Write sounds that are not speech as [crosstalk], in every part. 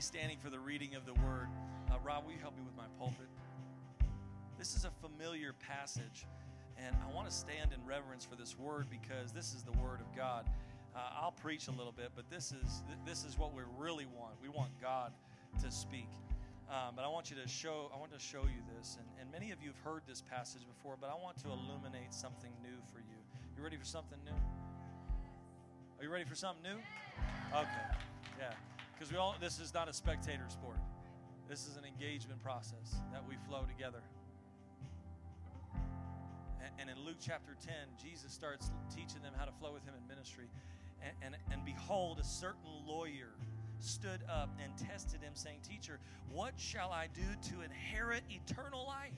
stay standing for the reading of the word. Uh, Rob, will you help me with my pulpit? This is a familiar passage, and I want to stand in reverence for this word because this is the word of God. Uh, I'll preach a little bit, but this is this is what we really want. We want God to speak. Um, but I want you to show. I want to show you this, and, and many of you have heard this passage before, but I want to illuminate something new for you. You ready for something new? Are you ready for something new? Okay, yeah. Because we all. This is not a spectator sport. This is an engagement process that we flow together. And, and in Luke chapter 10, Jesus starts teaching them how to flow with Him in ministry. And, and, and behold, a certain lawyer stood up and tested him, saying, Teacher, what shall I do to inherit eternal life?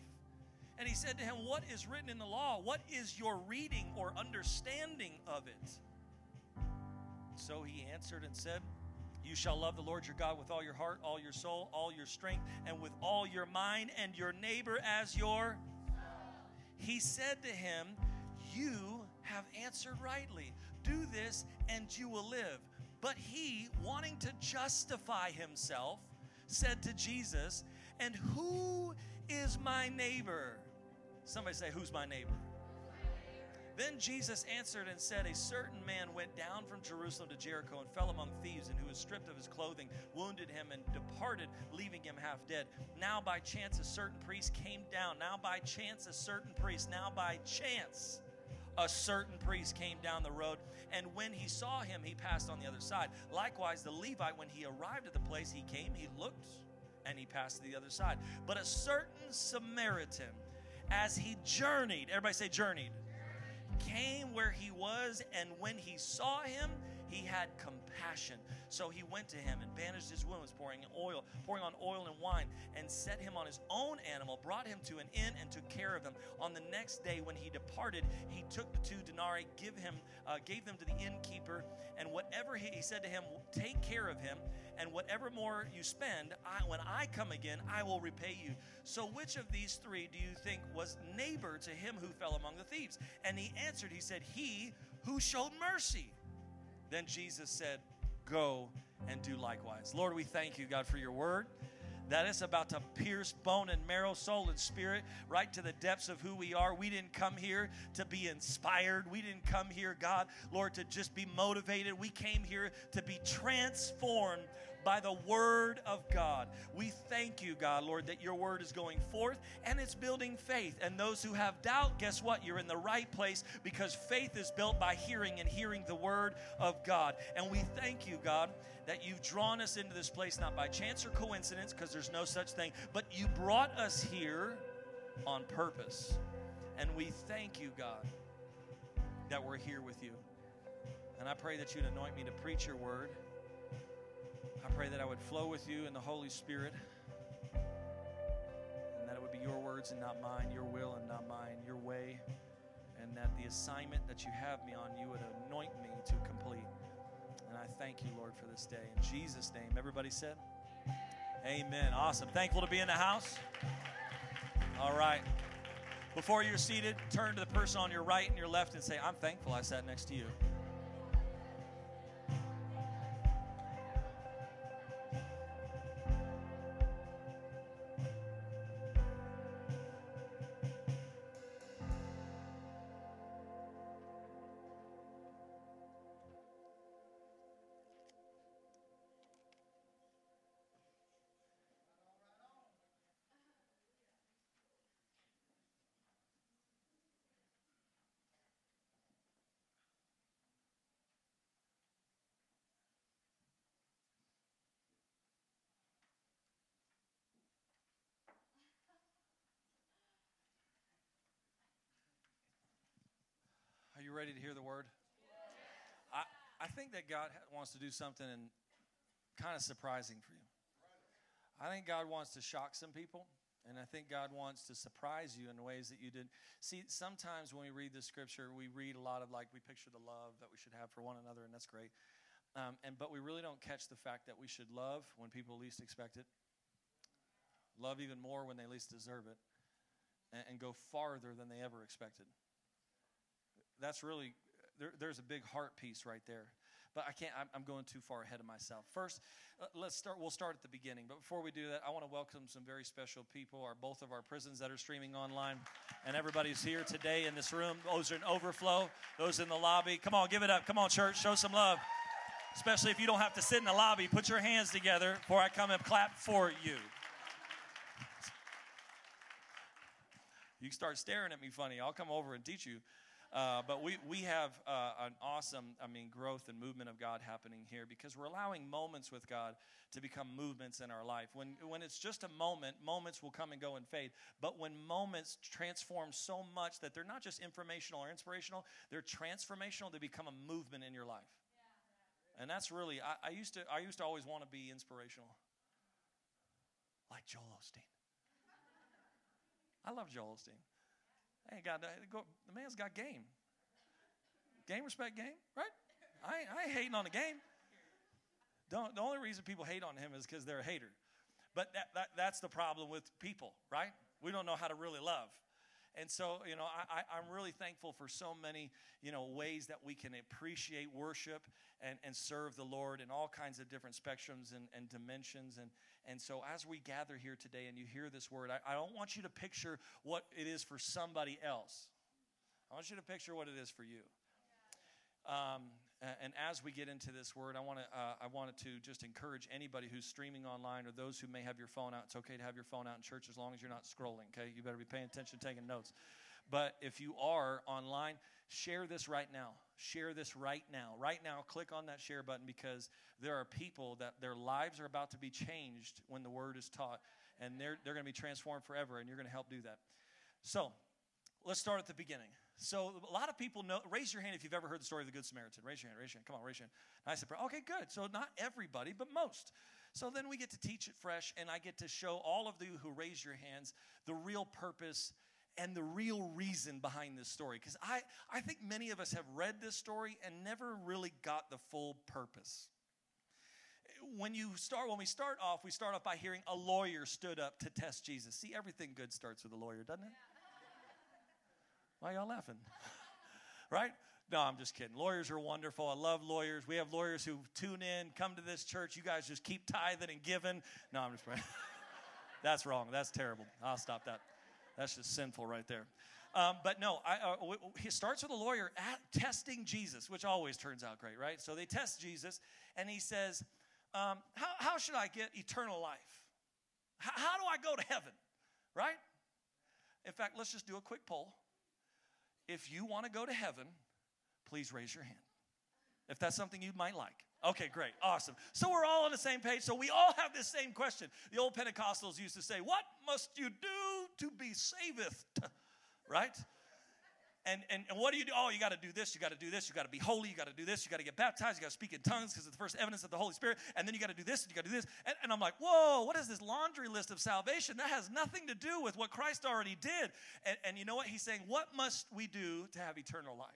And he said to him, What is written in the law? What is your reading or understanding of it? So he answered and said, You shall love the Lord your God with all your heart, all your soul, all your strength, and with all your mind, and your neighbor as your. He said to him, You have answered rightly. Do this, and you will live. But he, wanting to justify himself, said to Jesus, And who is my neighbor? Somebody say, Who's my neighbor? Then Jesus answered and said, A certain man went down from Jerusalem to Jericho and fell among thieves, and who was stripped of his clothing, wounded him, and departed, leaving him half dead. Now by chance a certain priest came down. Now by chance a certain priest. Now by chance a certain priest came down the road, and when he saw him, he passed on the other side. Likewise, the Levite, when he arrived at the place he came, he looked and he passed to the other side. But a certain Samaritan, as he journeyed, everybody say journeyed, came where he was, and when he saw him, he had compassion. So he went to him and bandaged his wounds, pouring oil, pouring on oil and wine, and set him on his own animal, brought him to an inn, and took care of him. On the next day, when he departed, he took the two denarii, give him, uh, gave them to the innkeeper, and whatever he, he said to him, take care of him, and whatever more you spend, I, when I come again, I will repay you. So which of these three do you think was neighbor to him who fell among the thieves? And he answered, he said, he who showed mercy. Then Jesus said, Go and do likewise. Lord, we thank you, God, for your word that is about to pierce bone and marrow, soul and spirit, right to the depths of who we are. We didn't come here to be inspired. We didn't come here, God, Lord, to just be motivated. We came here to be transformed by the word of God. We thank you, God, Lord, that your word is going forth and it's building faith. And those who have doubt, guess what? You're in the right place because faith is built by hearing and hearing the word of God. And we thank you, God, that you've drawn us into this place not by chance or coincidence, because there's no such thing, but you brought us here on purpose. And we thank you, God, that we're here with you. And I pray that you'd anoint me to preach your word. I pray that I would flow with you in the Holy Spirit and that it would be your words and not mine, your will and not mine, your way, and that the assignment that you have me on, you would anoint me to complete. And I thank you, Lord, for this day. In Jesus' name, everybody said, Amen. Awesome. Thankful to be in the house. All right. Before you're seated, turn to the person on your right and your left and say, I'm thankful I sat next to you. Ready to hear the word? I, I think that God wants to do something and kind of surprising for you. I think God wants to shock some people, and I think God wants to surprise you in ways that you didn't. See, sometimes when we read the scripture, we read a lot of like we picture the love that we should have for one another, and that's great. Um, and but we really don't catch the fact that we should love when people least expect it, love even more when they least deserve it, and, and go farther than they ever expected that's really there, there's a big heart piece right there but I can't. I'm, I'm going too far ahead of myself. First, uh, let's start. We'll start at the beginning. But before we do that, I want to welcome some very special people. Our both of our prisons that are streaming online, and everybody's here today in this room. Those are in overflow. Those in the lobby. Come on, give it up. Come on, church. Show some love. Especially if you don't have to sit in the lobby. Put your hands together before I come and clap for you. You start staring at me funny. I'll come over and teach you. Uh, but we, we have uh, an awesome, I mean, growth and movement of God happening here because we're allowing moments with God to become movements in our life. When, when it's just a moment, moments will come and go and fade. But when moments transform so much that they're not just informational or inspirational, they're transformational, they become a movement in your life. And that's really, I, I used to, I used to always want to be inspirational, like Joel Osteen. I love Joel Osteen. Hey, God, uh, the man's got game. Game, respect, game, right? I, I ain't hating on the game. Don't, the only reason people hate on him is because they're a hater. But that, that, that's the problem with people, right? We don't know how to really love. And so, you know, I, I'm really thankful for so many, you know, ways that we can appreciate worship and, and serve the Lord in all kinds of different spectrums and, and dimensions. And, and so, as we gather here today and you hear this word, I, I don't want you to picture what it is for somebody else. I want you to picture what it is for you. Um, and as we get into this word, I want to uh, I wanted to just encourage anybody who's streaming online or those who may have your phone out. It's okay to have your phone out in church as long as you're not scrolling. Okay, you better be paying attention, taking notes. But if you are online, share this right now. Share this right now. Right now, click on that share button because there are people that their lives are about to be changed when the word is taught, and they're they're going to be transformed forever, and you're going to help do that. So, let's start at the beginning. So a lot of people know. Raise your hand if you've ever heard the story of the Good Samaritan. Raise your hand. Raise your hand. Come on, raise your hand. And I said, okay, good. So not everybody, but most. So then we get to teach it fresh, and I get to show all of you who raise your hands the real purpose and the real reason behind this story. Because I, I think many of us have read this story and never really got the full purpose. When you start, when we start off, we start off by hearing a lawyer stood up to test Jesus. See, everything good starts with a lawyer, doesn't it? Why y'all laughing? [laughs] right? No, I'm just kidding. Lawyers are wonderful. I love lawyers. We have lawyers who tune in, come to this church. You guys just keep tithing and giving. No, I'm just. [laughs] That's wrong. That's terrible. I'll stop that. That's just sinful right there. Um, but no, I, uh, he starts with a lawyer at testing Jesus, which always turns out great, right? So they test Jesus, and he says, um, how, how, should I get eternal life? How do I go to heaven, right? In fact, let's just do a quick poll. If you want to go to heaven, please raise your hand. If that's something you might like. Okay, great. Awesome. So we're all on the same page. So we all have this same question. The old Pentecostals used to say, What must you do to be saved? [laughs] Right? And, and, and what do you do? Oh, you got to do this, you got to do this, you got to be holy, you got to do this, you got to get baptized, you got to speak in tongues because it's the first evidence of the Holy Spirit, and then you got to do this, and you got to do this. And, and I'm like, whoa, what is this laundry list of salvation? That has nothing to do with what Christ already did. And, and you know what? He's saying, what must we do to have eternal life?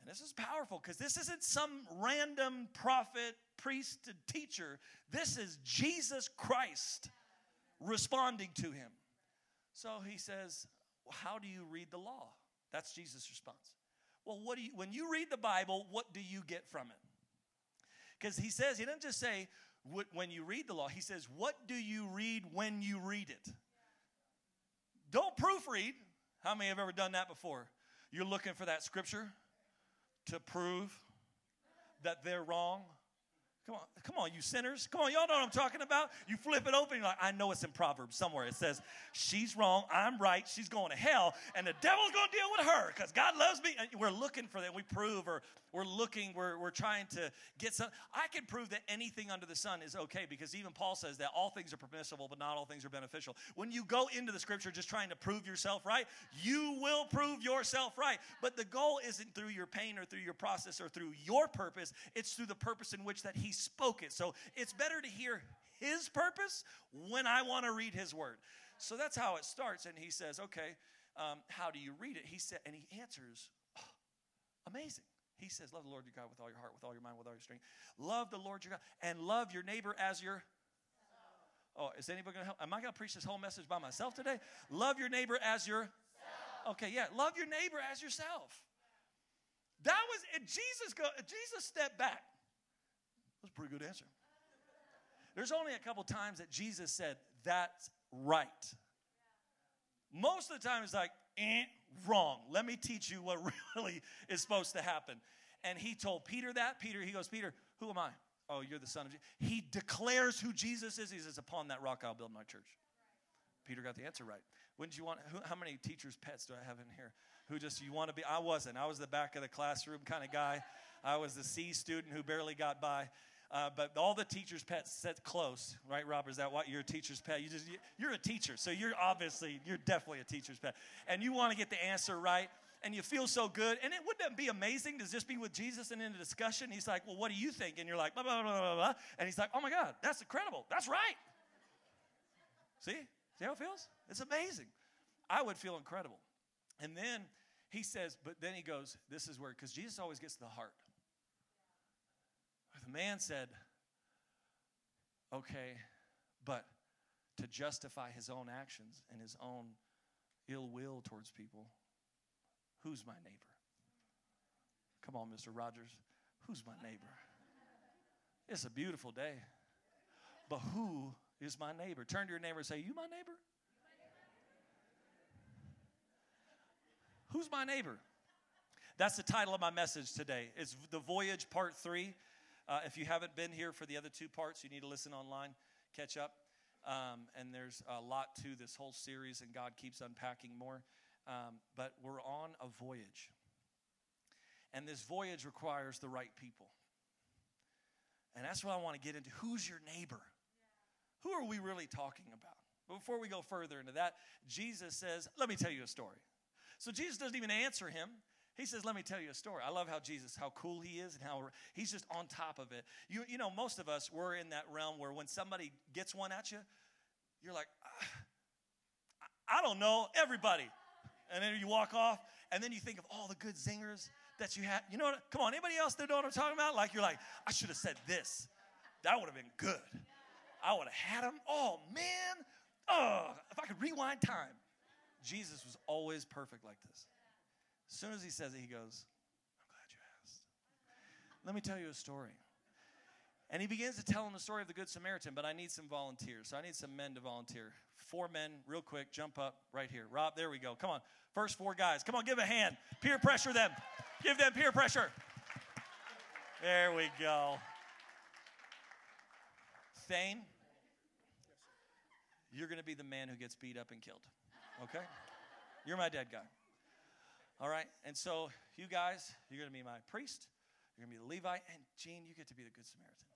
And this is powerful because this isn't some random prophet, priest, and teacher. This is Jesus Christ responding to him. So he says, well, How do you read the law? That's Jesus' response. Well, what do you, when you read the Bible, what do you get from it? Because he says, he doesn't just say when you read the law, he says, what do you read when you read it? Don't proofread. How many have ever done that before? You're looking for that scripture to prove that they're wrong Come on, come on, you sinners. Come on, y'all know what I'm talking about. You flip it open, you're like, I know it's in Proverbs somewhere. It says, She's wrong, I'm right, she's going to hell, and the devil's to deal with her because God loves me. And we're looking for that. We prove, or we're looking, we're, we're trying to get some. I can prove that anything under the sun is okay because even Paul says that all things are permissible, but not all things are beneficial. When you go into the scripture just trying to prove yourself right, you will prove yourself right. But the goal isn't through your pain or through your process or through your purpose, it's through the purpose in which that He spoke it. So it's better to hear his purpose when I want to read his word. So that's how it starts. And he says, okay, um, how do you read it? He said, and he answers, oh, amazing. He says, love the Lord your God with all your heart, with all your mind, with all your strength. Love the Lord your God and love your neighbor as your Oh, is anybody going to help? Am I going to preach this whole message by myself today? Love your neighbor as your Okay, yeah, love your neighbor as yourself. That was Jesus. Go, Jesus stepped back. That's a pretty good answer. There's only a couple times that Jesus said, "That's right." Most of the time, it's like, eh, wrong. Let me teach you what [laughs] really is supposed to happen. And he told Peter that. Peter, he goes, Peter, who am I? Oh, you're the son of Jesus. He declares who Jesus is. He says, Upon that rock I'll build my church. Peter got the answer right. Wouldn't you want, who, how many teachers' pets do I have in here? Who just, you want to be? I wasn't. I was the back of the classroom kind of guy. I was the C student who barely got by. Uh, but all the teachers' pets sit close, right, Robert? Is that what you're a teacher's pet? You just you're a teacher, so you're obviously you're definitely a teacher's pet, and you want to get the answer right, and you feel so good. And it wouldn't that be amazing to just be with Jesus and in a discussion? He's like, "Well, what do you think?" And you're like, "Blah blah blah blah blah," and he's like, "Oh my God, that's incredible. That's right." See, see how it feels? It's amazing. I would feel incredible, and then he says, but then he goes, "This is where," because Jesus always gets to the heart. The man said, Okay, but to justify his own actions and his own ill will towards people, who's my neighbor? Come on, Mr. Rogers. Who's my neighbor? It's a beautiful day. But who is my neighbor? Turn to your neighbor and say, You my neighbor? Who's my neighbor? That's the title of my message today. It's The Voyage Part 3. Uh, if you haven't been here for the other two parts, you need to listen online, catch up. Um, and there's a lot to this whole series, and God keeps unpacking more. Um, but we're on a voyage. And this voyage requires the right people. And that's what I want to get into. Who's your neighbor? Who are we really talking about? But before we go further into that, Jesus says, Let me tell you a story. So Jesus doesn't even answer him. He says, Let me tell you a story. I love how Jesus, how cool he is, and how he's just on top of it. You, you know, most of us, we're in that realm where when somebody gets one at you, you're like, ah, I don't know, everybody. And then you walk off, and then you think of all the good zingers that you had. You know what? Come on, anybody else that know what I'm talking about? Like, you're like, I should have said this. That would have been good. I would have had him. Oh, man. Oh, if I could rewind time. Jesus was always perfect like this. As soon as he says it, he goes, I'm glad you asked. Let me tell you a story. And he begins to tell him the story of the Good Samaritan, but I need some volunteers. So I need some men to volunteer. Four men, real quick, jump up right here. Rob, there we go. Come on. First four guys. Come on, give a hand. Peer pressure them. Give them peer pressure. There we go. Thane, you're going to be the man who gets beat up and killed. Okay? You're my dead guy. All right? And so, you guys, you're going to be my priest, you're going to be the Levite, and Gene, you get to be the Good Samaritan.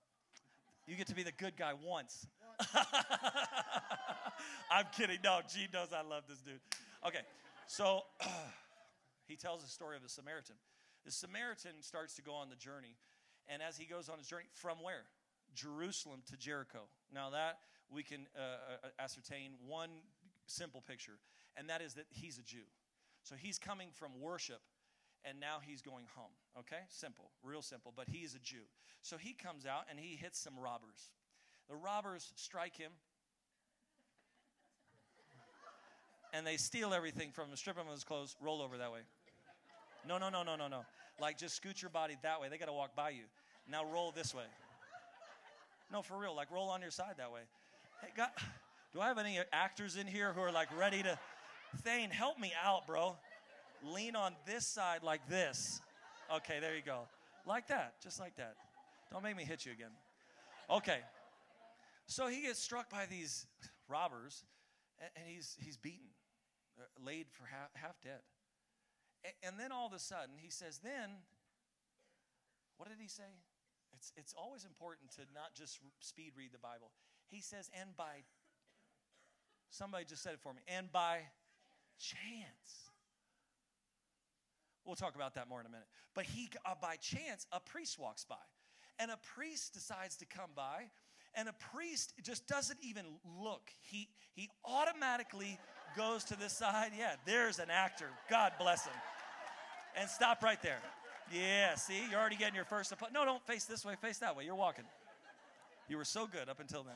You get to be the good guy once. [laughs] I'm kidding. No, Gene knows I love this dude. Okay, so [clears throat] he tells the story of the Samaritan. The Samaritan starts to go on the journey, and as he goes on his journey, from where? Jerusalem to Jericho. Now, that we can uh, uh ascertain one simple picture, and that is that he's a Jew. So he's coming from worship and now he's going home. Okay? Simple, real simple. But he's a Jew. So he comes out and he hits some robbers. The robbers strike him and they steal everything from him, strip him of his clothes, roll over that way. No, no, no, no, no, no. Like just scoot your body that way. They got to walk by you. Now roll this way. No, for real. Like roll on your side that way. Hey, God, do I have any actors in here who are like ready to? Thane, help me out, bro. Lean on this side like this. Okay, there you go. Like that, just like that. Don't make me hit you again. Okay. So he gets struck by these robbers, and he's, he's beaten, uh, laid for half, half dead. And then all of a sudden, he says, Then, what did he say? It's, it's always important to not just speed read the Bible. He says, And by, somebody just said it for me, and by chance. We'll talk about that more in a minute. But he, uh, by chance, a priest walks by. And a priest decides to come by, and a priest just doesn't even look. He, he automatically goes to the side. Yeah, there's an actor. God bless him. And stop right there. Yeah, see, you're already getting your first. No, don't face this way, face that way. You're walking. You were so good up until then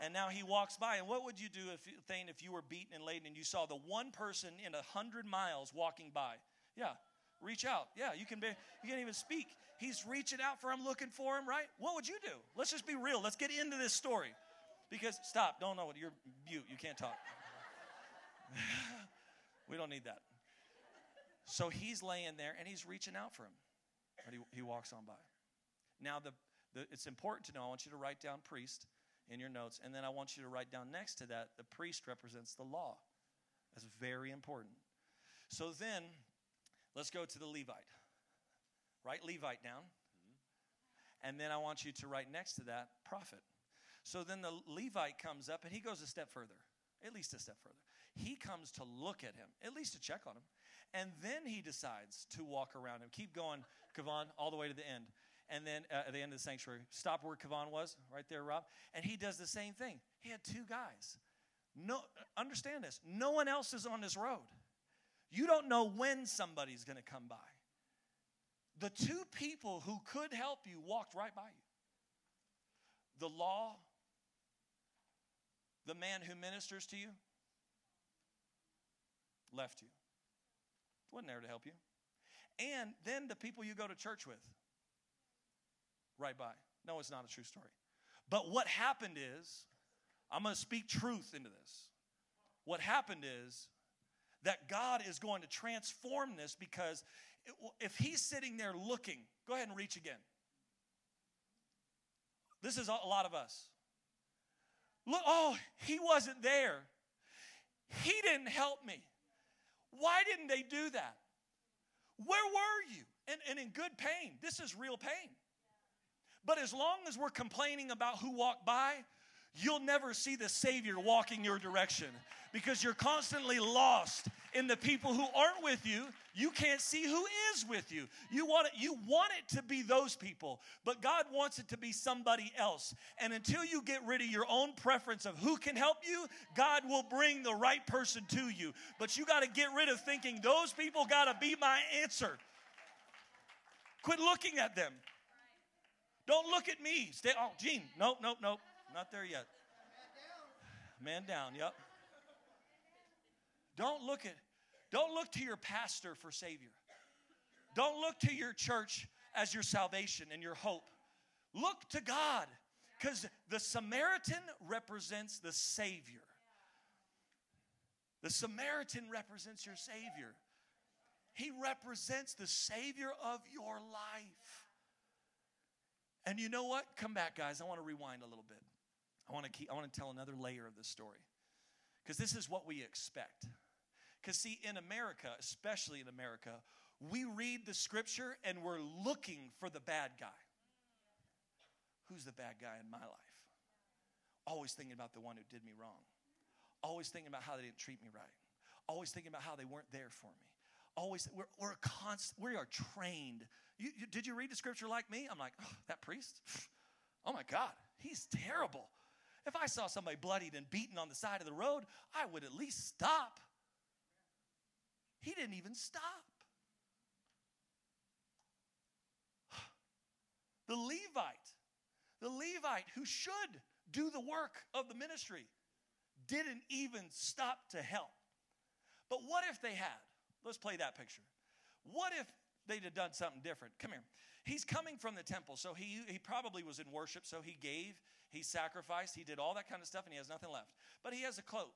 and now he walks by. And what would you do if Thane, if you were beaten and laden and you saw the one person in a hundred miles walking by? Yeah, Reach out. Yeah, you can be, you can't even speak. He's reaching out for him, looking for him, right? What would you do? Let's just be real. Let's get into this story. Because stop, don't know what you're mute. You can't talk. [laughs] we don't need that. So he's laying there and he's reaching out for him. But he, he walks on by. Now the, the it's important to know, I want you to write down priest in your notes, and then I want you to write down next to that the priest represents the law. That's very important. So then let's go to the Levite. Write Levite down. Mm-hmm. And then I want you to write next to that prophet. So then the Levite comes up and he goes a step further, at least a step further. He comes to look at him, at least to check on him. And then he decides to walk around him. Keep going, Kavan, all the way to the end. And then uh, at the end of the sanctuary, stop where Kavan was, right there, Rob. And he does the same thing. He had two guys. No, understand this. No one else is on this road. You don't know when somebody's going to come by. The two people who could help you walked right by you. The law, the man who ministers to you, left you. Wasn't there to help you. And then the people you go to church with, right by. No, it's not a true story. But what happened is, I'm going to speak truth into this. What happened is that God is going to transform this because if He's sitting there looking, go ahead and reach again. This is a lot of us. Look, oh, He wasn't there. He didn't help me. Why didn't they do that? Where were you? And, and in good pain. This is real pain. But as long as we're complaining about who walked by, you'll never see the Savior walking your direction because you're constantly lost in the people who aren't with you. You can't see who is with you. You want it, you want it to be those people, but God wants it to be somebody else. And until you get rid of your own preference of who can help you, God will bring the right person to you. But you got to get rid of thinking those people got to be my answer. Quit looking at them. Don't look at me. Stay. Oh, Gene. Nope, nope, nope. Not there yet. Man down. Yep. Don't look at don't look to your pastor for savior. Don't look to your church as your salvation and your hope. Look to God cuz the Samaritan represents the savior. The Samaritan represents your savior. He represents the savior of your life. And you know what? Come back, guys. I want to rewind a little bit. I want to keep, I want to tell another layer of this story. Because this is what we expect. Because, see, in America, especially in America, we read the scripture and we're looking for the bad guy. Who's the bad guy in my life? Always thinking about the one who did me wrong. Always thinking about how they didn't treat me right. Always thinking about how they weren't there for me. Always, we're, we're constant, we are trained. You, you, did you read the scripture like me? I'm like, oh, that priest? [laughs] Oh my God, he's terrible. If I saw somebody bloodied and beaten on the side of the road, I would at least stop. He didn't even stop. [sighs] The Levite, the Levite who should do the work of the ministry, didn't even stop to help. But what if they had? Let's play that picture. What if they'd have done something different? Come here. He's coming from the temple, so he, he probably was in worship, so he gave, he sacrificed, he did all that kind of stuff, and he has nothing left. But he has a coat.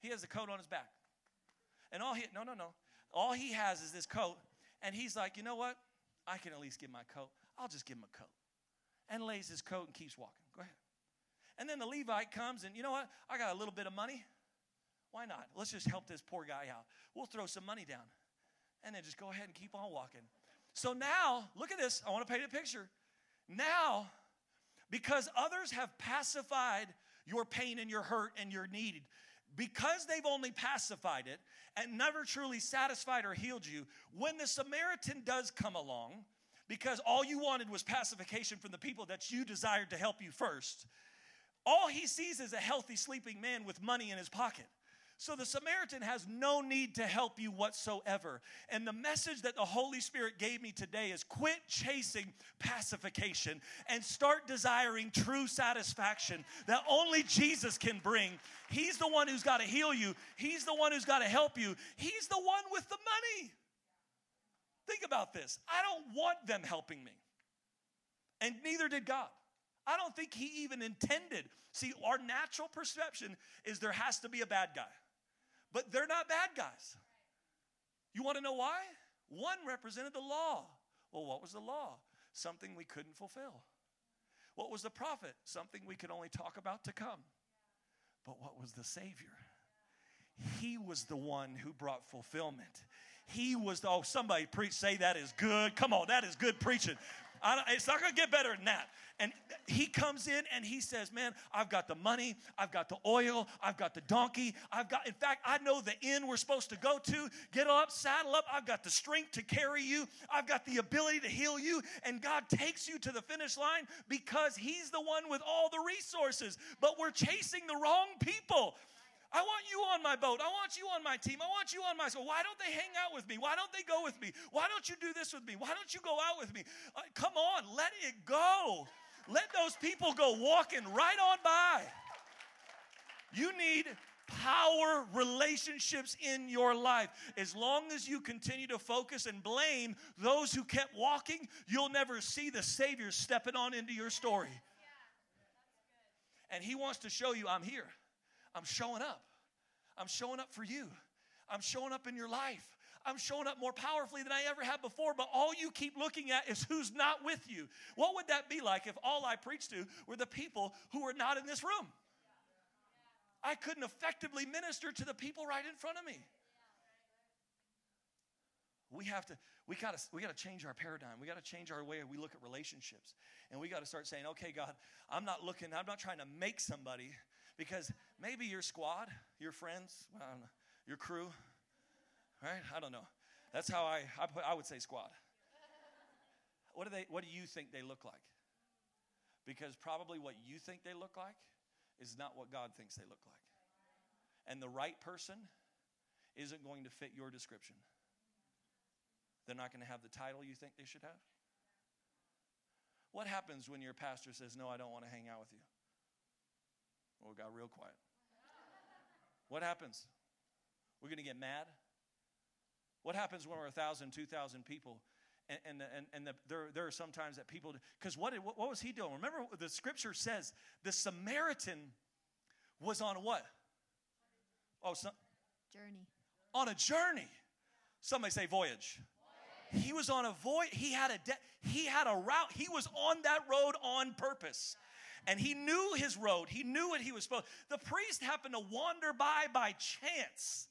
He has a coat on his back. And all he, no, no, no. All he has is this coat, and he's like, you know what? I can at least give my coat. I'll just give him a coat. And lays his coat and keeps walking. Go ahead. And then the Levite comes, and you know what? I got a little bit of money. Why not? Let's just help this poor guy out. We'll throw some money down. And then just go ahead and keep on walking. So now, look at this. I want to paint a picture. Now, because others have pacified your pain and your hurt and your need, because they've only pacified it and never truly satisfied or healed you, when the Samaritan does come along, because all you wanted was pacification from the people that you desired to help you first, all he sees is a healthy sleeping man with money in his pocket. So the Samaritan has no need to help you whatsoever. And the message that the Holy Spirit gave me today is quit chasing pacification and start desiring true satisfaction that only Jesus can bring. He's the one who's got to heal you, He's the one who's got to help you, He's the one with the money. Think about this. I don't want them helping me. And neither did God. I don't think He even intended. See, our natural perception is there has to be a bad guy, but they're not bad guys. You want to know why? One represented the law. Well, what was the law? Something we couldn't fulfill. What was the prophet? Something we could only talk about to come. But what was the Savior? He was the one who brought fulfillment. He was, the, oh, somebody preach, say that is good. Come on, that is good preaching. It's not going to get better than that. And he comes in and he says, Man, I've got the money, I've got the oil, I've got the donkey, I've got, in fact, I know the inn we're supposed to go to. Get up, saddle up. I've got the strength to carry you, I've got the ability to heal you. And God takes you to the finish line because he's the one with all the resources. But we're chasing the wrong people. I want you on my boat. I want you on my team. I want you on my. So why don't they hang out with me? Why don't they go with me? Why don't you do this with me? Why don't you go out with me? Uh, come on, let it go. Let those people go walking right on by. You need power relationships in your life. As long as you continue to focus and blame those who kept walking, you'll never see the Savior stepping on into your story. And He wants to show you, I'm here. I'm showing up. I'm showing up for you. I'm showing up in your life. I'm showing up more powerfully than I ever have before, but all you keep looking at is who's not with you. What would that be like if all I preached to were the people who were not in this room? I couldn't effectively minister to the people right in front of me. We have to, we gotta, we gotta change our paradigm. We gotta change our way we look at relationships. And we gotta start saying, okay, God, I'm not looking, I'm not trying to make somebody because maybe your squad, your friends, well, know, your crew, right? I don't know. That's how I, I, put, I would say squad. What do, they, what do you think they look like? Because probably what you think they look like is not what God thinks they look like. And the right person isn't going to fit your description. They're not going to have the title you think they should have. What happens when your pastor says, No, I don't want to hang out with you? Well, it got real quiet. What happens? We're going to get mad? What happens when we're 1,000, 2,000 people? And, and, and, and the, there, there are sometimes that people, because what, what, what was he doing? Remember, the scripture says the Samaritan was on what? Oh, some, journey. On a journey. Somebody say voyage. voyage. He was on a voyage. He had a de- he had a route. He was on that road on purpose and he knew his road. He knew what he was supposed. The priest happened to wander by by chance.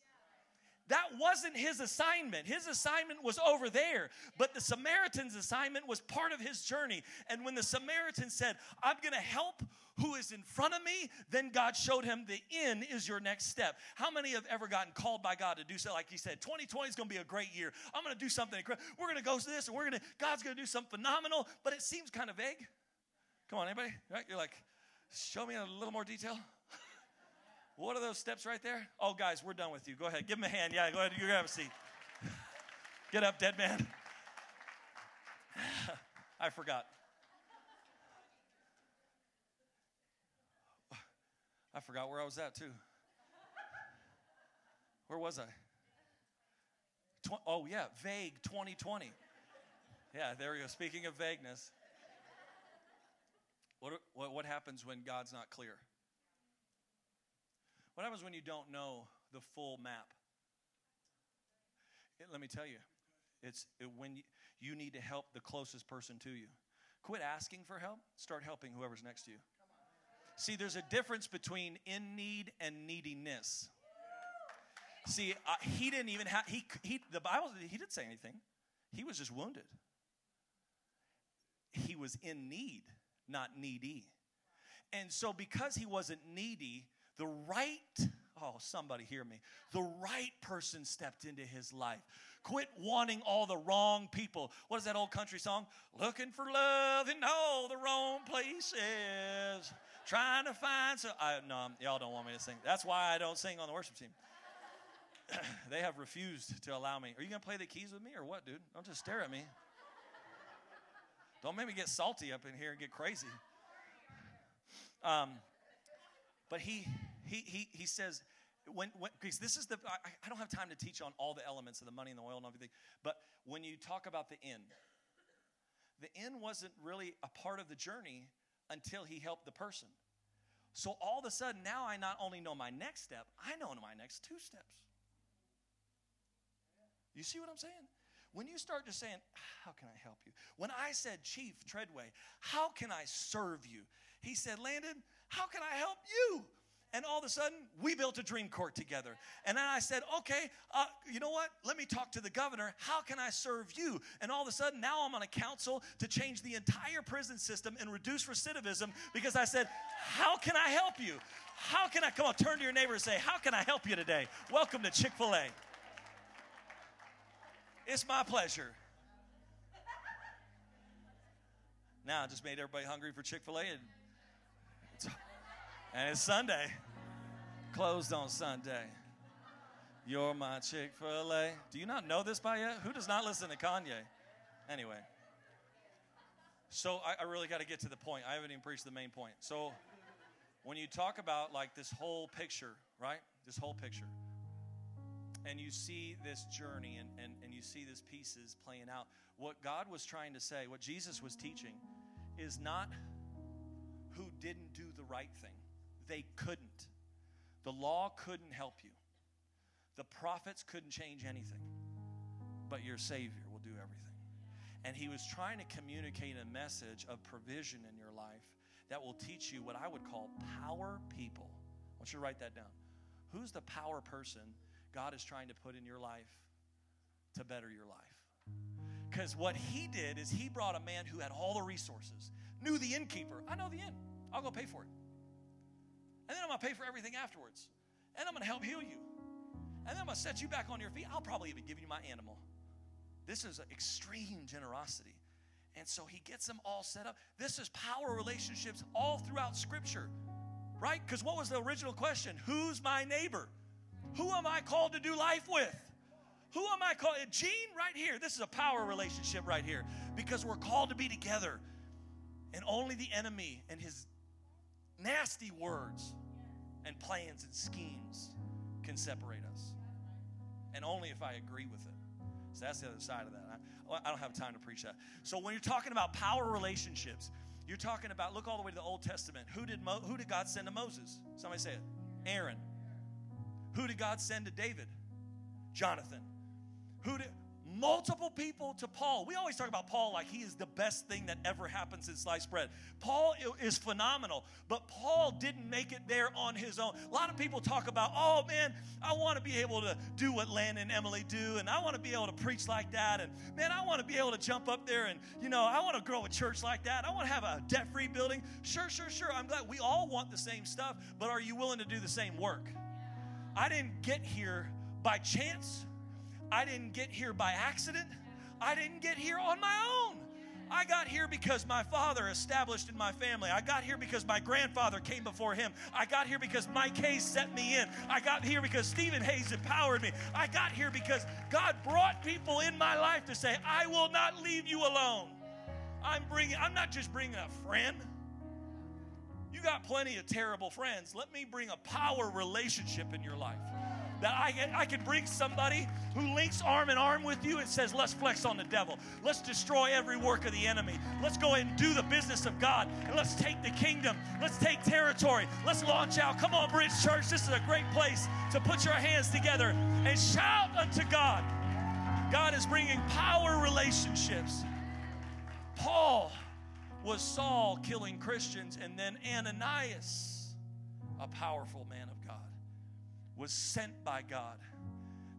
That wasn't his assignment. His assignment was over there, but the Samaritan's assignment was part of his journey. And when the Samaritan said, I'm going to help who is in front of me, then God showed him the inn is your next step. How many have ever gotten called by God to do so? Like he said, 2020 is going to be a great year. I'm going to do something. incredible. We're going to go to this, and we're going to, God's going to do something phenomenal, but it seems kind of vague. Come on, anybody? Right? You're like, show me a little more detail. [laughs] what are those steps right there? Oh, guys, we're done with you. Go ahead. Give him a hand. Yeah, go ahead. You have a seat. [laughs] Get up, dead man. [laughs] I forgot. [sighs] I forgot where I was at, too. Where was I? Tw- oh, yeah, vague 2020. Yeah, there we go. Speaking of vagueness. What, what, what happens when God's not clear? What happens when you don't know the full map? It, let me tell you, it's it, when you, you need to help the closest person to you. Quit asking for help, start helping whoever's next to you. See, there's a difference between in need and neediness. See, uh, he didn't even have, he, he, the Bible, he didn't say anything. He was just wounded. He was in need not needy. And so, because he wasn't needy, the right, oh, somebody hear me, the right person stepped into his life. Quit wanting all the wrong people. What is that old country song? Looking for love in all the wrong places. Trying to find so I no, um, y'all don't want me to sing. That's why I don't sing on the worship team. [clears throat] they have refused to allow me. Are you gonna play the keys with me or what, dude? Don't just stare at me. Don't make me get salty up in here and get crazy. Um, but he, he, he, he says, when, when because this is the I, I don't have time to teach on all the elements of the money and the oil and everything but when you talk about the end the end wasn't really a part of the journey until he helped the person. So all of a sudden now i not only know my next step i know my next two steps. You see what i'm saying when you start just saying how can i help you when i said chief treadway how can i serve you he said landon how can i help you and all of a sudden, we built a dream court together. And then I said, okay, uh, you know what? Let me talk to the governor. How can I serve you? And all of a sudden, now I'm on a council to change the entire prison system and reduce recidivism because I said, how can I help you? How can I come on? Turn to your neighbor and say, how can I help you today? Welcome to Chick fil A. It's my pleasure. Now I just made everybody hungry for Chick fil A, and it's, and it's Sunday closed on Sunday. You're my Chick fil A. Do you not know this by yet? Who does not listen to Kanye? Anyway. So I, I really got to get to the point. I haven't even preached the main point. So when you talk about like this whole picture, right? This whole picture. And you see this journey and, and, and you see these pieces playing out. What God was trying to say, what Jesus was teaching, is not who didn't do the right thing. They couldn't. The law couldn't help you, the prophets couldn't change anything, but your Savior will do everything. And he was trying to communicate a message of provision in your life that will teach you what I would call power people. I want you to write that down. Who's the power person God is trying to put in your life to better your life? Because what he did is he brought a man who had all the resources, knew the innkeeper. I know the inn, I'll go pay for it. And then I'm going to pay for everything afterwards. And I'm going to help heal you. And then I'm going to set you back on your feet. I'll probably even give you my animal. This is extreme generosity. And so he gets them all set up. This is power relationships all throughout Scripture, right? Because what was the original question? Who's my neighbor? Who am I called to do life with? Who am I called? Gene, right here. This is a power relationship right here because we're called to be together. And only the enemy and his nasty words and plans and schemes can separate us. And only if I agree with it. So that's the other side of that. I, I don't have time to preach that. So when you're talking about power relationships, you're talking about look all the way to the Old Testament. Who did Mo, who did God send to Moses? Somebody say it. Aaron. Who did God send to David? Jonathan. Who did multiple people to Paul. We always talk about Paul like he is the best thing that ever happened since sliced bread. Paul is phenomenal, but Paul didn't make it there on his own. A lot of people talk about, oh man, I want to be able to do what Len and Emily do, and I want to be able to preach like that, and man, I want to be able to jump up there and, you know, I want to grow a church like that. I want to have a debt free building. Sure, sure, sure. I'm glad we all want the same stuff, but are you willing to do the same work? I didn't get here by chance. I didn't get here by accident. I didn't get here on my own. I got here because my father established in my family. I got here because my grandfather came before him. I got here because Mike Hayes set me in. I got here because Stephen Hayes empowered me. I got here because God brought people in my life to say, I will not leave you alone. I'm bringing, I'm not just bringing a friend. You got plenty of terrible friends. Let me bring a power relationship in your life that I, I can bring somebody who links arm in arm with you and says, let's flex on the devil. Let's destroy every work of the enemy. Let's go and do the business of God. And let's take the kingdom. Let's take territory. Let's launch out. Come on, Bridge Church. This is a great place to put your hands together and shout unto God. God is bringing power relationships. Paul was Saul killing Christians, and then Ananias, a powerful man of God was sent by God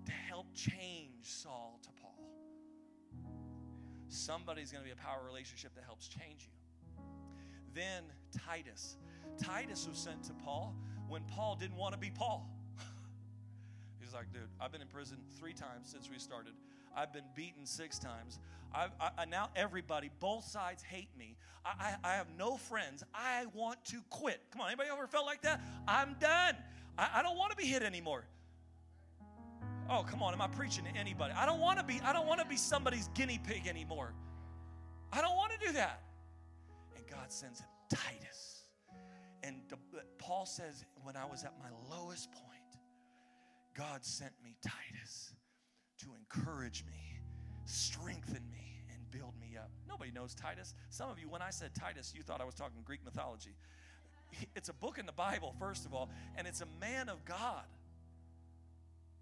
to help change Saul to Paul. Somebody's going to be a power relationship that helps change you. Then Titus. Titus was sent to Paul when Paul didn't want to be Paul. [laughs] He's like, dude, I've been in prison three times since we started. I've been beaten six times. I've, I, now everybody, both sides hate me. I, I, I have no friends. I want to quit. Come on, anybody ever felt like that? I'm done. I, I don't want to be hit anymore. Oh, come on, am I preaching to anybody? I don't want to be, I don't want to be somebody's guinea pig anymore. I don't want to do that. And God sends him Titus. And Paul says, when I was at my lowest point, God sent me Titus to encourage me, strengthen me, and build me up. Nobody knows Titus. Some of you, when I said Titus, you thought I was talking Greek mythology. It's a book in the Bible, first of all, and it's a man of God.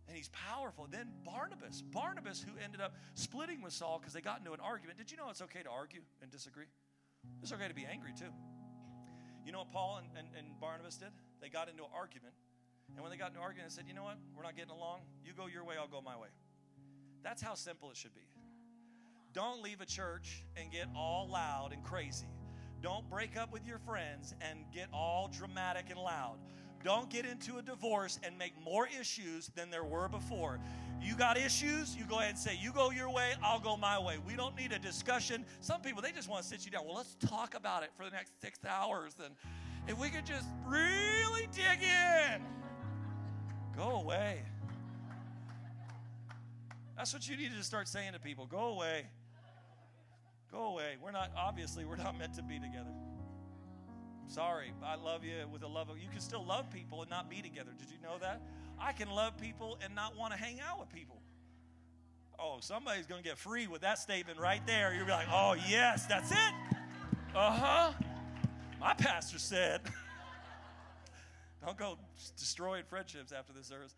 And he's powerful. Then Barnabas, Barnabas, who ended up splitting with Saul because they got into an argument. Did you know it's okay to argue and disagree? It's okay to be angry too. You know what Paul and, and, and Barnabas did? They got into an argument. And when they got into an argument, they said, You know what? We're not getting along. You go your way, I'll go my way. That's how simple it should be. Don't leave a church and get all loud and crazy. Don't break up with your friends and get all dramatic and loud. Don't get into a divorce and make more issues than there were before. You got issues, you go ahead and say, You go your way, I'll go my way. We don't need a discussion. Some people, they just want to sit you down. Well, let's talk about it for the next six hours. And if we could just really dig in, go away. That's what you need to start saying to people go away. Go away. We're not, obviously, we're not meant to be together. I'm Sorry, I love you with a love of, you can still love people and not be together. Did you know that? I can love people and not want to hang out with people. Oh, somebody's going to get free with that statement right there. You'll be like, oh, yes, that's it. Uh huh. My pastor said, [laughs] don't go destroying friendships after this service.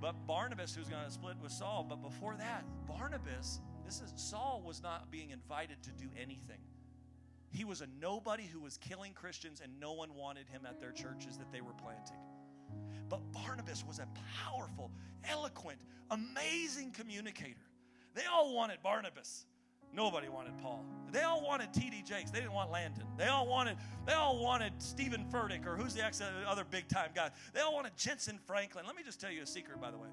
But Barnabas, who's going to split with Saul, but before that, Barnabas, this is Saul was not being invited to do anything. He was a nobody who was killing Christians, and no one wanted him at their churches that they were planting. But Barnabas was a powerful, eloquent, amazing communicator. They all wanted Barnabas. Nobody wanted Paul. They all wanted T.D. Jakes. They didn't want Landon. They all wanted. They all wanted Steven Furtick or who's the ex- other big time guy. They all wanted Jentezen Franklin. Let me just tell you a secret, by the way.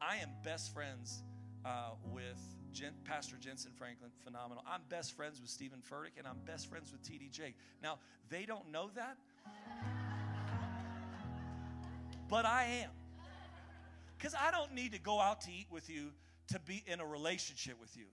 I am best friends uh, with Jen, Pastor Jentezen Franklin. Phenomenal. I'm best friends with Steven Furtick, and I'm best friends with T.D. Jake. Now they don't know that, but I am. Because I don't need to go out to eat with you to be in a relationship with you.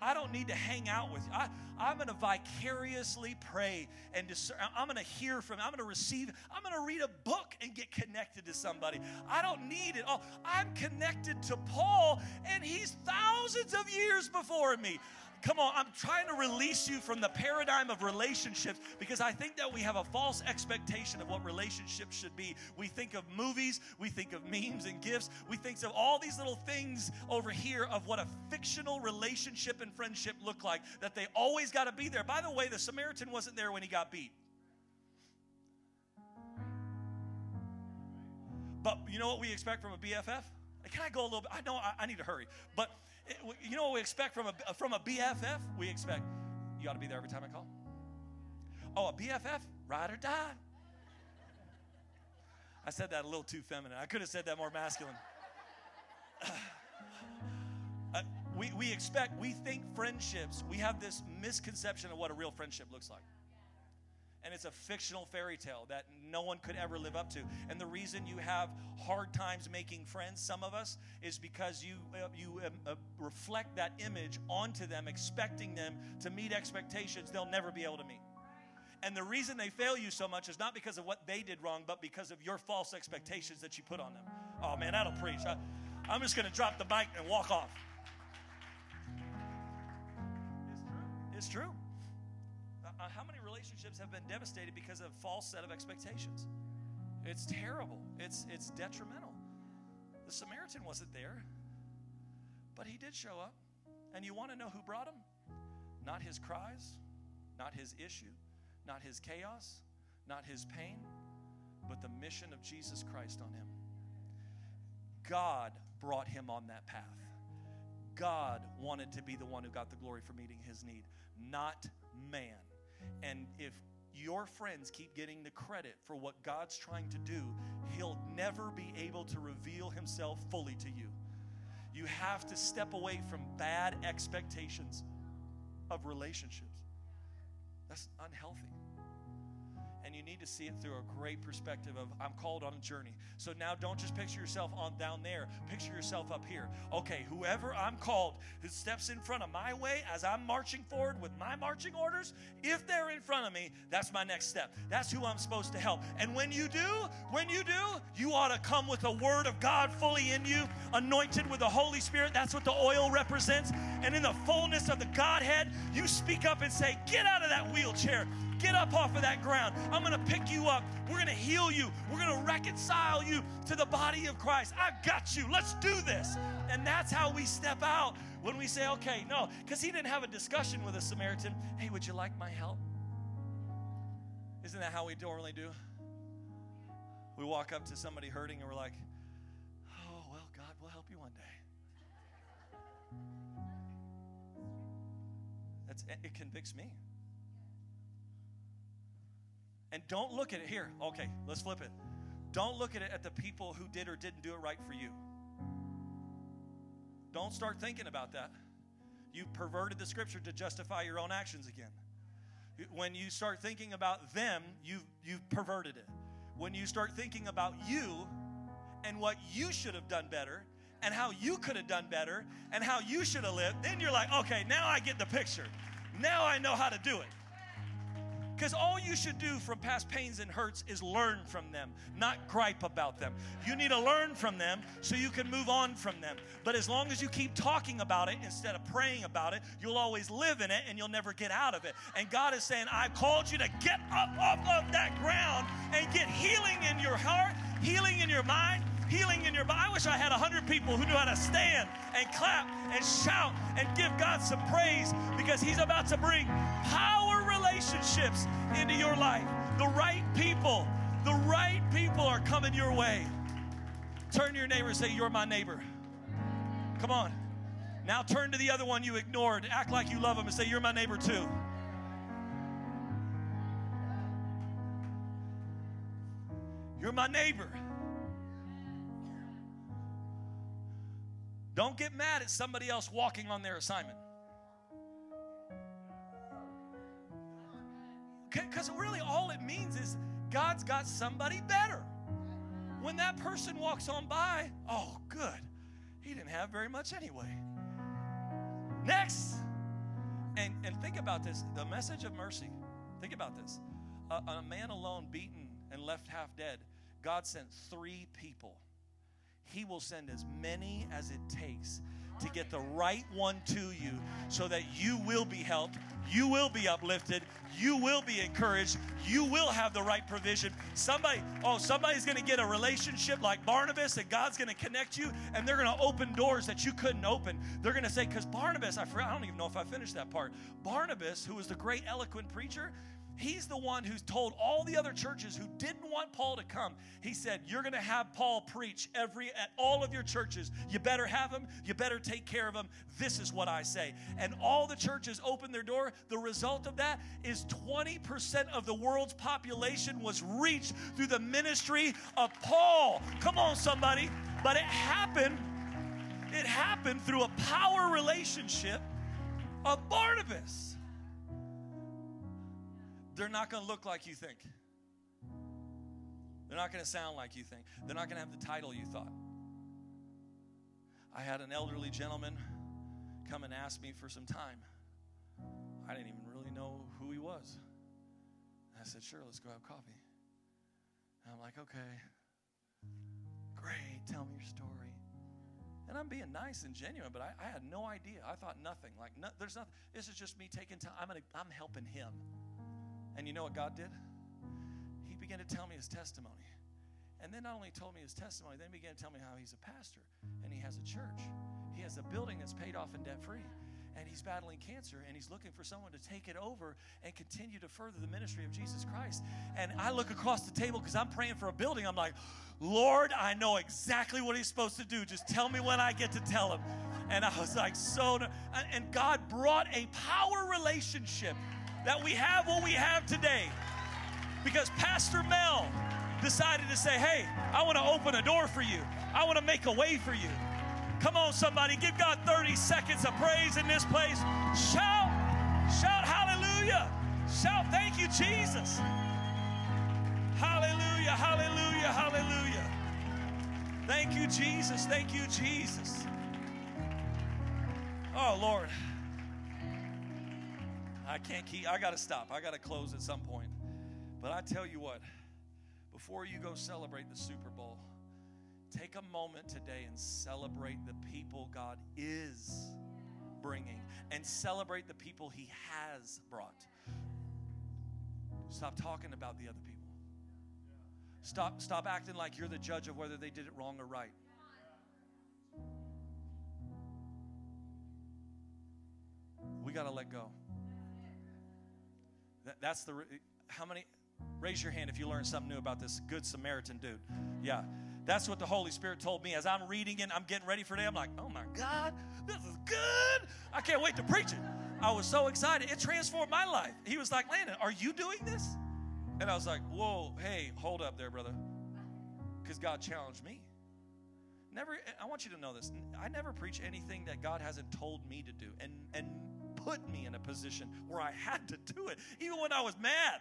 I don't need to hang out with you. I, I'm going to vicariously pray and discern. I'm going to hear from, I'm going to receive, I'm going to read a book and get connected to somebody. I don't need it all. I'm connected to Paul, and he's thousands of years before me. Come on, I'm trying to release you from the paradigm of relationships because I think that we have a false expectation of what relationships should be. We think of movies, we think of memes and gifts, we think of all these little things over here of what a fictional relationship and friendship look like, that they always got to be there. By the way, the Samaritan wasn't there when he got beat. But you know what we expect from a BFF? Can I go a little bit? I know I, I need to hurry. But you know what we expect from a, from a BFF? We expect you ought to be there every time I call. Oh, a BFF? Ride or die. I said that a little too feminine. I could have said that more masculine. [sighs] uh, we, we expect, we think friendships, we have this misconception of what a real friendship looks like and it's a fictional fairy tale that no one could ever live up to. And the reason you have hard times making friends, some of us, is because you uh, you um, uh, reflect that image onto them, expecting them to meet expectations they'll never be able to meet. And the reason they fail you so much is not because of what they did wrong, but because of your false expectations that you put on them. Oh man, that'll preach. I, I'm just going to drop the mic and walk off. It's true. It's true. Uh, how many relationships have been devastated because of false set of expectations. It's terrible. It's it's detrimental. The Samaritan wasn't there, but he did show up. And you want to know who brought him? Not his cries, not his issue, not his chaos, not his pain, but the mission of Jesus Christ on him. God brought him on that path. God wanted to be the one who got the glory for meeting his need, not man. And if your friends keep getting the credit for what God's trying to do, He'll never be able to reveal Himself fully to you. You have to step away from bad expectations of relationships. That's unhealthy. And you need to see it through a great perspective of I'm called on a journey. So now don't just picture yourself on down there, picture yourself up here. Okay, whoever I'm called who steps in front of my way as I'm marching forward with my marching orders, if they're in front of me, that's my next step. That's who I'm supposed to help. And when you do, when you do, you ought to come with the word of God fully in you, anointed with the Holy Spirit. That's what the oil represents. And in the fullness of the Godhead, you speak up and say, Get out of that wheelchair. Get up off of that ground. I'm going to pick you up. We're going to heal you. We're going to reconcile you to the body of Christ. I got you. Let's do this. And that's how we step out when we say, okay, no, because he didn't have a discussion with a Samaritan. Hey, would you like my help? Isn't that how we normally do? We walk up to somebody hurting and we're like, oh, well, God will help you one day. That's, it convicts me. And don't look at it here. Okay, let's flip it. Don't look at it at the people who did or didn't do it right for you. Don't start thinking about that. You perverted the scripture to justify your own actions again. When you start thinking about them, you've, you've perverted it. When you start thinking about you and what you should have done better and how you could have done better and how you should have lived, then you're like, okay, now I get the picture. Now I know how to do it. Because all you should do from past pains and hurts is learn from them, not gripe about them. You need to learn from them so you can move on from them. But as long as you keep talking about it instead of praying about it, you'll always live in it and you'll never get out of it. And God is saying, I've called you to get up off of that ground and get healing in your heart, healing in your mind, healing in your body. I wish I had 100 people who knew how to stand and clap and shout and give God some praise because He's about to bring power relationships into your life. The right people, the right people are coming your way. Turn to your neighbor and say, You're my neighbor. Come on. Now turn to the other one you ignored. Act like you love them and say, You're my neighbor too. You're my neighbor. Don't get mad at somebody else walking on their assignment. Because really, all it means is God's got somebody better. When that person walks on by, oh, good. He didn't have very much anyway. Next. And, and think about this the message of mercy. Think about this. A, a man alone, beaten and left half dead, God sent three people he will send as many as it takes to get the right one to you so that you will be helped, you will be uplifted, you will be encouraged, you will have the right provision. Somebody, oh, somebody's going to get a relationship like Barnabas, and God's going to connect you, and they're going to open doors that you couldn't open. They're going to say, because Barnabas, I, forgot, I don't even know if I finished that part. Barnabas, who was the great eloquent preacher, He's the one who's told all the other churches who didn't want Paul to come. He said, "You're going to have Paul preach every at all of your churches. You better have him. You better take care of him. This is what I say." And all the churches opened their door. The result of that is 20% of the world's population was reached through the ministry of Paul. Come on somebody. But it happened it happened through a power relationship of Barnabas they're not going to look like you think. They're not going to sound like you think. They're not going to have the title you thought. I had an elderly gentleman come and ask me for some time. I didn't even really know who he was. I said, Sure, let's go have coffee. And I'm like, Okay, great, tell me your story. And I'm being nice and genuine, but I, I had no idea. I thought nothing. Like, no, there's nothing. This is just me taking time. I'm, gonna, I'm helping him. And you know what God did? He began to tell me his testimony. And then not only told me his testimony, then he began to tell me how he's a pastor and he has a church. He has a building that's paid off and debt free. And he's battling cancer and he's looking for someone to take it over and continue to further the ministry of Jesus Christ. And I look across the table because I'm praying for a building. I'm like, Lord, I know exactly what he's supposed to do. Just tell me when I get to tell him. And I was like, so. And God brought a power relationship that we have what we have today because Pastor Mel decided to say, Hey, I want to open a door for you, I want to make a way for you. Come on, somebody, give God 30 seconds of praise in this place. Shout, shout hallelujah. Shout, thank you, Jesus. hallelujah, hallelujah. Hallelujah. Thank you, Jesus. Thank you, Jesus. Oh, Lord. I can't keep, I got to stop. I got to close at some point. But I tell you what, before you go celebrate the Super Bowl, take a moment today and celebrate the people God is bringing and celebrate the people He has brought. Stop talking about the other people. Stop, stop acting like you're the judge of whether they did it wrong or right. We got to let go. That, that's the. How many? Raise your hand if you learned something new about this Good Samaritan dude. Yeah. That's what the Holy Spirit told me. As I'm reading it, I'm getting ready for today. I'm like, oh my God, this is good. I can't wait to preach it. I was so excited. It transformed my life. He was like, Landon, are you doing this? And I was like, whoa, hey, hold up there, brother. Because God challenged me. Never, I want you to know this. I never preach anything that God hasn't told me to do and, and put me in a position where I had to do it, even when I was mad.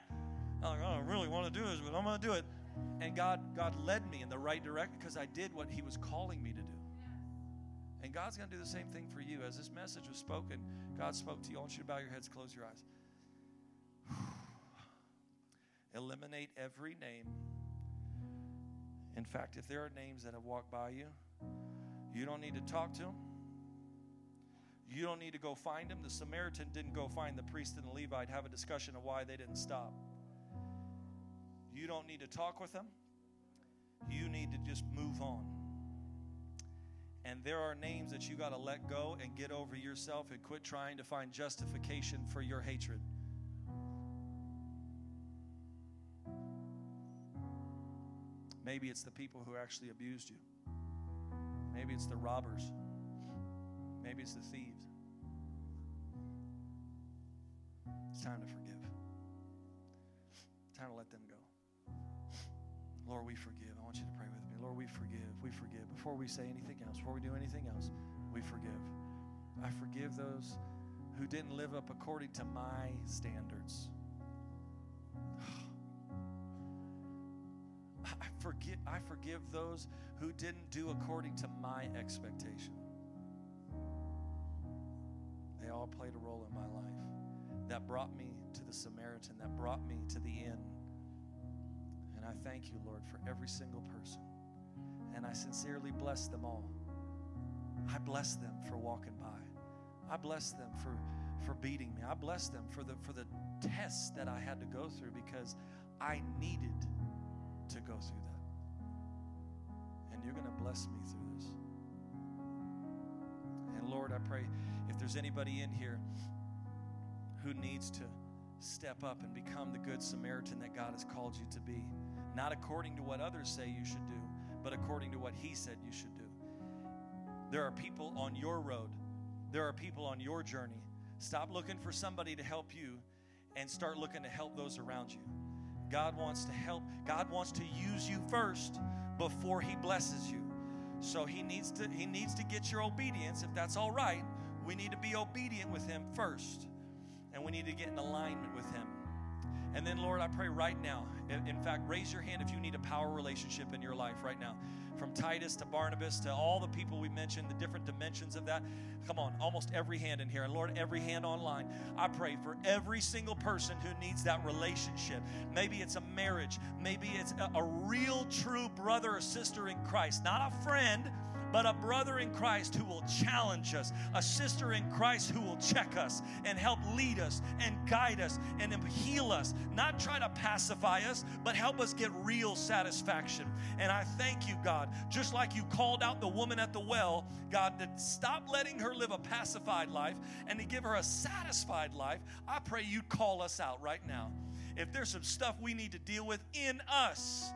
I'm like, I don't really want to do this, but I'm going to do it. And God, God led me in the right direction because I did what He was calling me to do. And God's going to do the same thing for you. As this message was spoken, God spoke to you. I want you to bow your heads, close your eyes. [sighs] Eliminate every name. In fact, if there are names that have walked by you, you don't need to talk to them. You don't need to go find him. The Samaritan didn't go find the priest and the Levite, have a discussion of why they didn't stop. You don't need to talk with them. You need to just move on. And there are names that you got to let go and get over yourself and quit trying to find justification for your hatred. Maybe it's the people who actually abused you. Maybe it's the robbers. Maybe it's the thieves. It's time to forgive. Time to let them go. Lord, we forgive. I want you to pray with me. Lord, we forgive. We forgive. Before we say anything else, before we do anything else, we forgive. I forgive those who didn't live up according to my standards. [sighs] I forget I forgive those who didn't do according to my expectation. They all played a role in my life. That brought me to the Samaritan, that brought me to the inn. And I thank you, Lord, for every single person. And I sincerely bless them all. I bless them for walking by. I bless them for, for beating me. I bless them for the, for the tests that I had to go through because I needed to go through that. And you're going to bless me through this. Pray if there's anybody in here who needs to step up and become the good Samaritan that God has called you to be, not according to what others say you should do, but according to what He said you should do. There are people on your road, there are people on your journey. Stop looking for somebody to help you and start looking to help those around you. God wants to help. God wants to use you first before he blesses you. So he needs to he needs to get your obedience if that's all right. We need to be obedient with him first. And we need to get in alignment with him. And then Lord, I pray right now. In fact, raise your hand if you need a power relationship in your life right now from Titus to Barnabas to all the people we mentioned, the different dimensions of that. Come on, almost every hand in here. And Lord, every hand online. I pray for every single person who needs that relationship. Maybe it's a marriage, maybe it's a, a real, true brother or sister in Christ, not a friend but a brother in Christ who will challenge us, a sister in Christ who will check us and help lead us and guide us and heal us, not try to pacify us, but help us get real satisfaction. And I thank you, God, just like you called out the woman at the well, God, to stop letting her live a pacified life and to give her a satisfied life. I pray you call us out right now. If there's some stuff we need to deal with in us,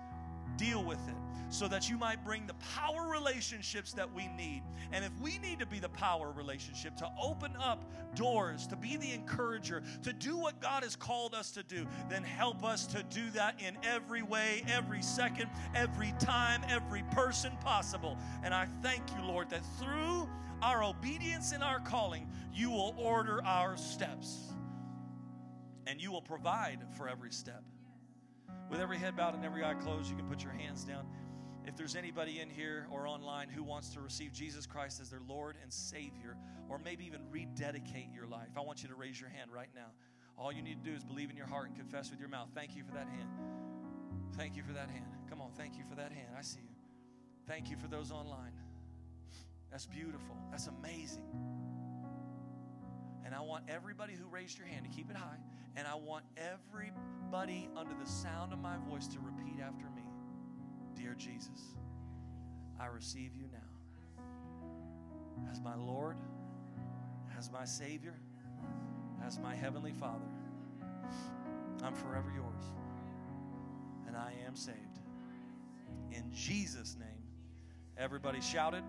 deal with it so that you might bring the power relationships that we need. And if we need to be the power relationship to open up doors, to be the encourager, to do what God has called us to do, then help us to do that in every way, every second, every time, every person possible. And I thank you, Lord, that through our obedience and our calling, you will order our steps and you will provide for every step. With every head bowed and every eye closed, you can put your hands down. If there's anybody in here or online who wants to receive Jesus Christ as their Lord and Savior, or maybe even rededicate your life, I want you to raise your hand right now. All you need to do is believe in your heart and confess with your mouth. Thank you for that hand. Thank you for that hand. Come on, thank you for that hand. I see you. Thank you for those online. That's beautiful. That's amazing. And I want everybody who raised your hand to keep it high. And I want everybody under the sound of my voice to repeat after me Dear Jesus, I receive you now as my Lord, as my Savior, as my Heavenly Father. I'm forever yours, and I am saved. In Jesus' name, everybody shouted.